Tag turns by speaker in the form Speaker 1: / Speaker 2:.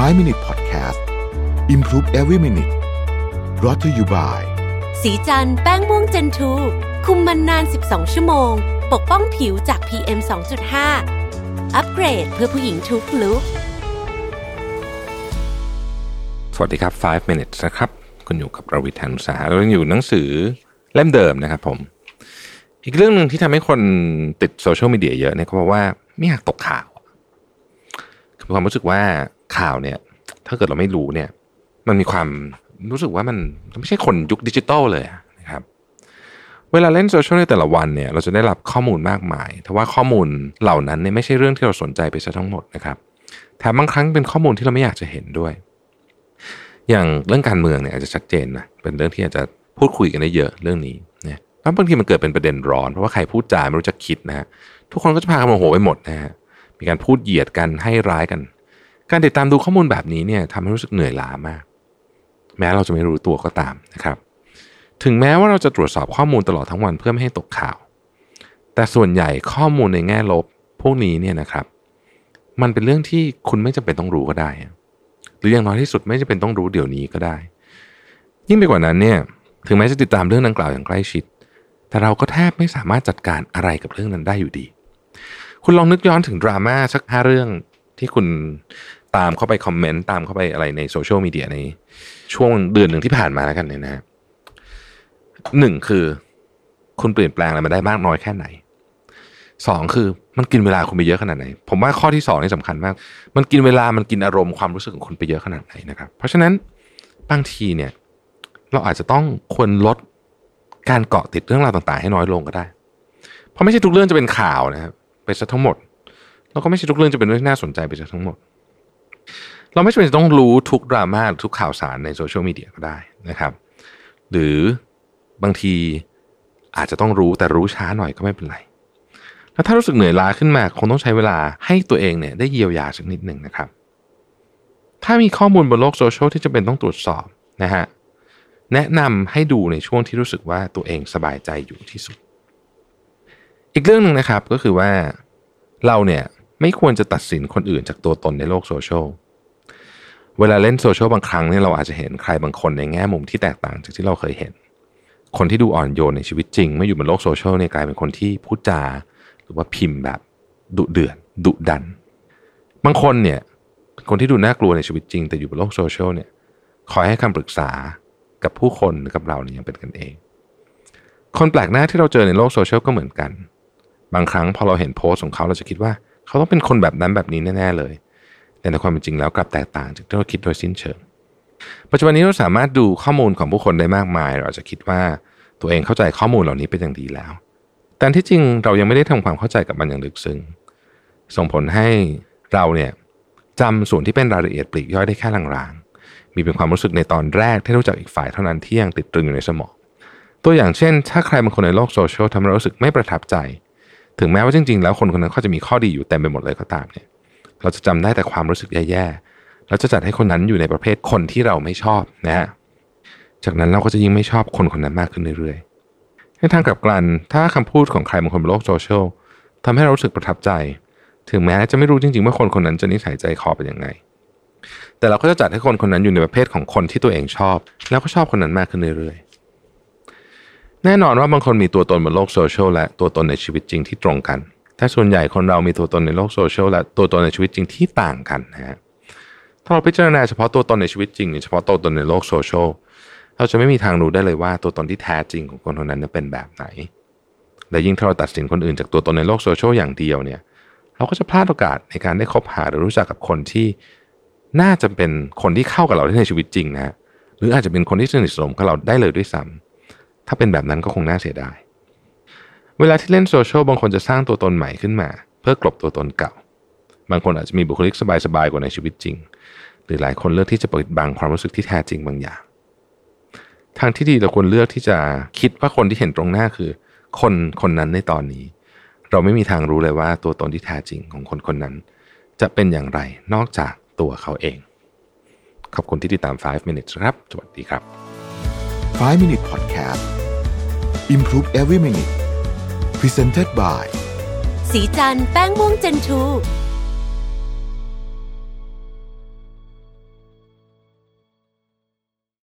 Speaker 1: 5 Minute Podcast Improve Every Minute brought to you by
Speaker 2: สีจันแป้งม่วงเจนทูคุมมันนาน 12 ชั่วโมง ปกป้องผิวจาก PM 2.5 อัปเกรดเพื่อผู้หญิงทุกลุก
Speaker 3: สวัสดีครับ 5 minutes นะครับ คุณอยู่กับเราวิทยานุสาหะเรายังอยู่หนังสือเล่มเดิมนะครับผม อีกเรื่องหนึ่งที่ทำให้คนติดโซเชียลมีเดียเยอะเนี่ยก็เพราะว่าไม่อยากตกข่าวคือมีความรู้สึกว่า ข่าวเนี่ย ถ้าเกิดเราไม่รู้เนี่ย มันมีความรู้สึกว่ามันไม่ใช่คนยุคดิจิตอลเลยนะครับ เวลาเล่นโซเชียลในแต่ละวันเนี่ย เราจะได้รับข้อมูลมากมายแต่ว่าข้อมูลเหล่านั้นเนี่ยไม่ใช่เรื่องที่เราสนใจไปซะทั้งหมดนะครับแถมบางครั้งเป็นข้อมูลที่เราไม่อยากจะเห็นด้วย อย่างเรื่องการเมืองเนี่ยอาจจะชัดเจนนะเป็นเรื่องที่อาจจะพูดคุยกันได้เยอะเรื่องนี้นะแล้วบางทีมันเกิดเป็นประเด็นร้อนเพราะว่าใครพูดจาไม่รู้จะคิดนะฮะทุกคนก็จะพากันโมโหไปหมดนะฮะมีการพูดเหยียดกันให้ร้ายกัน การติดตามดูข้อมูลแบบนี้เนี่ยทำให้รู้สึกเหนื่อยล้ามาก แม้เราจะไม่รู้ตัวก็ตามนะครับ ถึงแม้ว่าเราจะตรวจสอบข้อมูลตลอดทั้งวันเพื่อไม่ให้ตกข่าว แต่ส่วนใหญ่ข้อมูลในแง่ลบพวกนี้เนี่ยนะครับ มันเป็นเรื่องที่คุณไม่จำเป็นต้องรู้ก็ได้ หรืออย่างน้อยที่สุดไม่จำเป็นต้องรู้เดี๋ยวนี้ก็ได้ ยิ่งไปกว่านั้นเนี่ยถึงแม้จะติดตามเรื่องดังกล่าวอย่างใกล้ชิด แต่เราก็แทบไม่สามารถจัดการอะไรกับเรื่องนั้นได้อยู่ดี คุณลองนึกย้อนถึงดราม่าสักห้าเรื่องที่คุณ ตามเข้าไปคอมเมนต์ตามเข้าไปอะไรในโซเชียลมีเดียในช่วงเดือนหนึ่งที่ผ่านมาแล้วกันเนี่ยนะฮะหนึ่งคือ คุณเปลี่ยนแปลงอะไรมาได้มากน้อยแค่ไหนสองคือมันกินเวลาคุณไปเยอะขนาดไหน ผมว่าข้อที่สองนี่สำคัญมาก มันกินเวลามันกินอารมณ์ความรู้สึกของคุณไปเยอะขนาดไหนนะครับ เพราะฉะนั้นบางทีเนี่ย เราอาจจะต้องควรลดการเกาะติดเรื่องราวต่างๆ ให้น้อยลงก็ได้ เพราะไม่ใช่ทุกเรื่องจะเป็นข่าวนะครับไปซะทั้งหมด แล้วก็ไม่ใช่ทุกเรื่องจะเป็นเรื่องที่น่าสนใจไปซะทั้งหมด เราไม่จำเป็นต้องรู้ทุกดราม่าทุกข่าวสารในโซเชียลมีเดียก็ได้นะครับ หรือบางทีอาจจะต้องรู้แต่รู้ช้าหน่อยก็ไม่เป็นไร แล้วถ้ารู้สึกเหนื่อยล้าขึ้นมาคงต้องใช้เวลาให้ตัวเองเนี่ยได้เยียวยาสักนิดหนึ่งนะครับ ถ้ามีข้อมูลบนโลกโซเชียลที่จะเป็นต้องตรวจสอบนะฮะแนะนำให้ดูในช่วงที่รู้สึกว่าตัวเองสบายใจอยู่ที่สุด อีกเรื่องหนึ่งนะครับก็คือว่าเราเนี่ย ไม่ควรจะตัดสินคนอื่นจากตัวตนในโลกโซเชียลเวลาเล่นโซเชียลบางครั้งเนี่ยเราอาจจะเห็นใครบางคนในแง่มุมที่แตกต่างจากที่เราเคยเห็น คนที่ดูอ่อนโยนในชีวิตจริงเมื่ออยู่บนโลกโซเชียลเนี่ยกลายเป็นคนที่พูดจา หรือว่าพิมพ์แบบดุเดือดดุดัน บางคนเนี่ยคนที่ดูน่ากลัวในชีวิตจริง แต่อยู่บนโลกโซเชียลเนี่ยคอยให้คำปรึกษากับผู้คนหรือกับเราเนี่ยยังเป็นกันเอง คนแปลกหน้าที่เราเจอในโลกโซเชียลก็เหมือนกัน บางครั้งพอเราเห็นโพสต์ของเขาเราจะคิดว่า เขาต้องเป็นคนแบบนั้นแบบนี้แน่ๆเลย แต่ในความเป็นจริงแล้วกลับแตกต่างจากที่เราคิดโดยสิ้นเชิง ปัจจุบันนี้เราสามารถดูข้อมูลของผู้คนได้มากมาย เราอาจจะคิดว่าตัวเองเข้าใจข้อมูลเหล่านี้เป็นอย่างดีแล้ว แต่ที่จริงเรายังไม่ได้ทำความเข้าใจกับมันอย่างลึกซึ้ง ส่งผลให้เราเนี่ยจำส่วนที่เป็นรายละเอียดปลีกย่อยได้แค่ลางๆ มีเป็นความรู้สึกในตอนแรกที่รู้จักอีกฝ่ายเท่านั้นที่ยังติดตรึงอยู่ในสมอง ตัวอย่างเช่น ถ้าใครบางคนในโลกโซเชียลทำให้เรารู้สึกไม่ประทับใจ ถึงแม้ว่าจริง ๆ แล้วคนคนนั้นเขาจะมีข้อดีอยู่เต็มไปหมดเลยก็ตามเนี่ย เราจะจำได้แต่ความรู้สึกแย่ๆเราจะจัดให้คนนั้นอยู่ในประเภทคนที่เราไม่ชอบนะฮะจากนั้นเราก็จะยิ่งไม่ชอบคนคนนั้นมากขึ้นเรื่อยๆในทางกลับกันถ้าคำพูดของใครบางคนบนโลกโซเชียลทำให้เรารู้สึกประทับใจ ถึงแม้จะไม่รู้จริงๆว่าคนคนนั้นจะนิสัยใจคอเป็นยังไง แต่เราก็จะจัดให้คนคนนั้นอยู่ในประเภทของคนที่ตัวเองชอบ แล้วก็ชอบคนนั้นมากขึ้นเรื่อยๆ แน่นอนว่าบางคนมีตัวตนบนโลกโซเชียลและตัวตนในชีวิตจริงที่ตรงกัน แต่ส่วนใหญ่คนเรามีตัวตนในโลกโซเชียลและตัวตนในชีวิตจริงที่ต่างกันนะฮะ ถ้าเราพิจารณาเฉพาะตัวตนในชีวิตจริงหรือเฉพาะตัวตนในโลกโซเชียล เราจะไม่มีทางรู้ได้เลยว่าตัวตนที่แท้จริงของคนคนนั้นเป็นแบบไหน และยิ่งถ้าเราตัดสินคนอื่นจากตัวตนในโลกโซเชียลอย่างเดียวเนี่ย เราก็จะพลาดโอกาสในการได้คบหาหรือรู้จักกับคนที่น่าจะเป็นคนที่เข้ากับเราได้ในชีวิตจริงนะฮะหรืออาจจะเป็นคนที่สนิทสนมกับเราได้เลยด้วยซ้ำ ถ้าเป็นแบบนั้นก็คงน่าเสียดาย เวลาที่เล่นโซเชียลบางคนจะสร้างตัวตนใหม่ขึ้นมา เพื่อกลบตัวตนเก่า บางคนอาจจะมีบุคลิกสบายๆกว่าในชีวิตจริง หรือหลายคนเลือกที่จะปิดบังความรู้สึกที่แท้จริงบางอย่าง ทางที่ดีเราควรเลือกที่จะคิดว่าคนที่เห็นตรงหน้าคือ คนคนนั้นในตอนนี้ เราไม่มีทางรู้เลยว่าตัวตนที่แท้จริงของคนคนนั้น จะเป็นอย่างไรนอกจากตัวเขาเอง ขอบคุณที่ติดตาม 5 minutes ครับ สวัสดีครับ
Speaker 1: 5 minutes Podcast Improve Every Minute Presented by
Speaker 2: สีจันแป้งม่วงเจนทู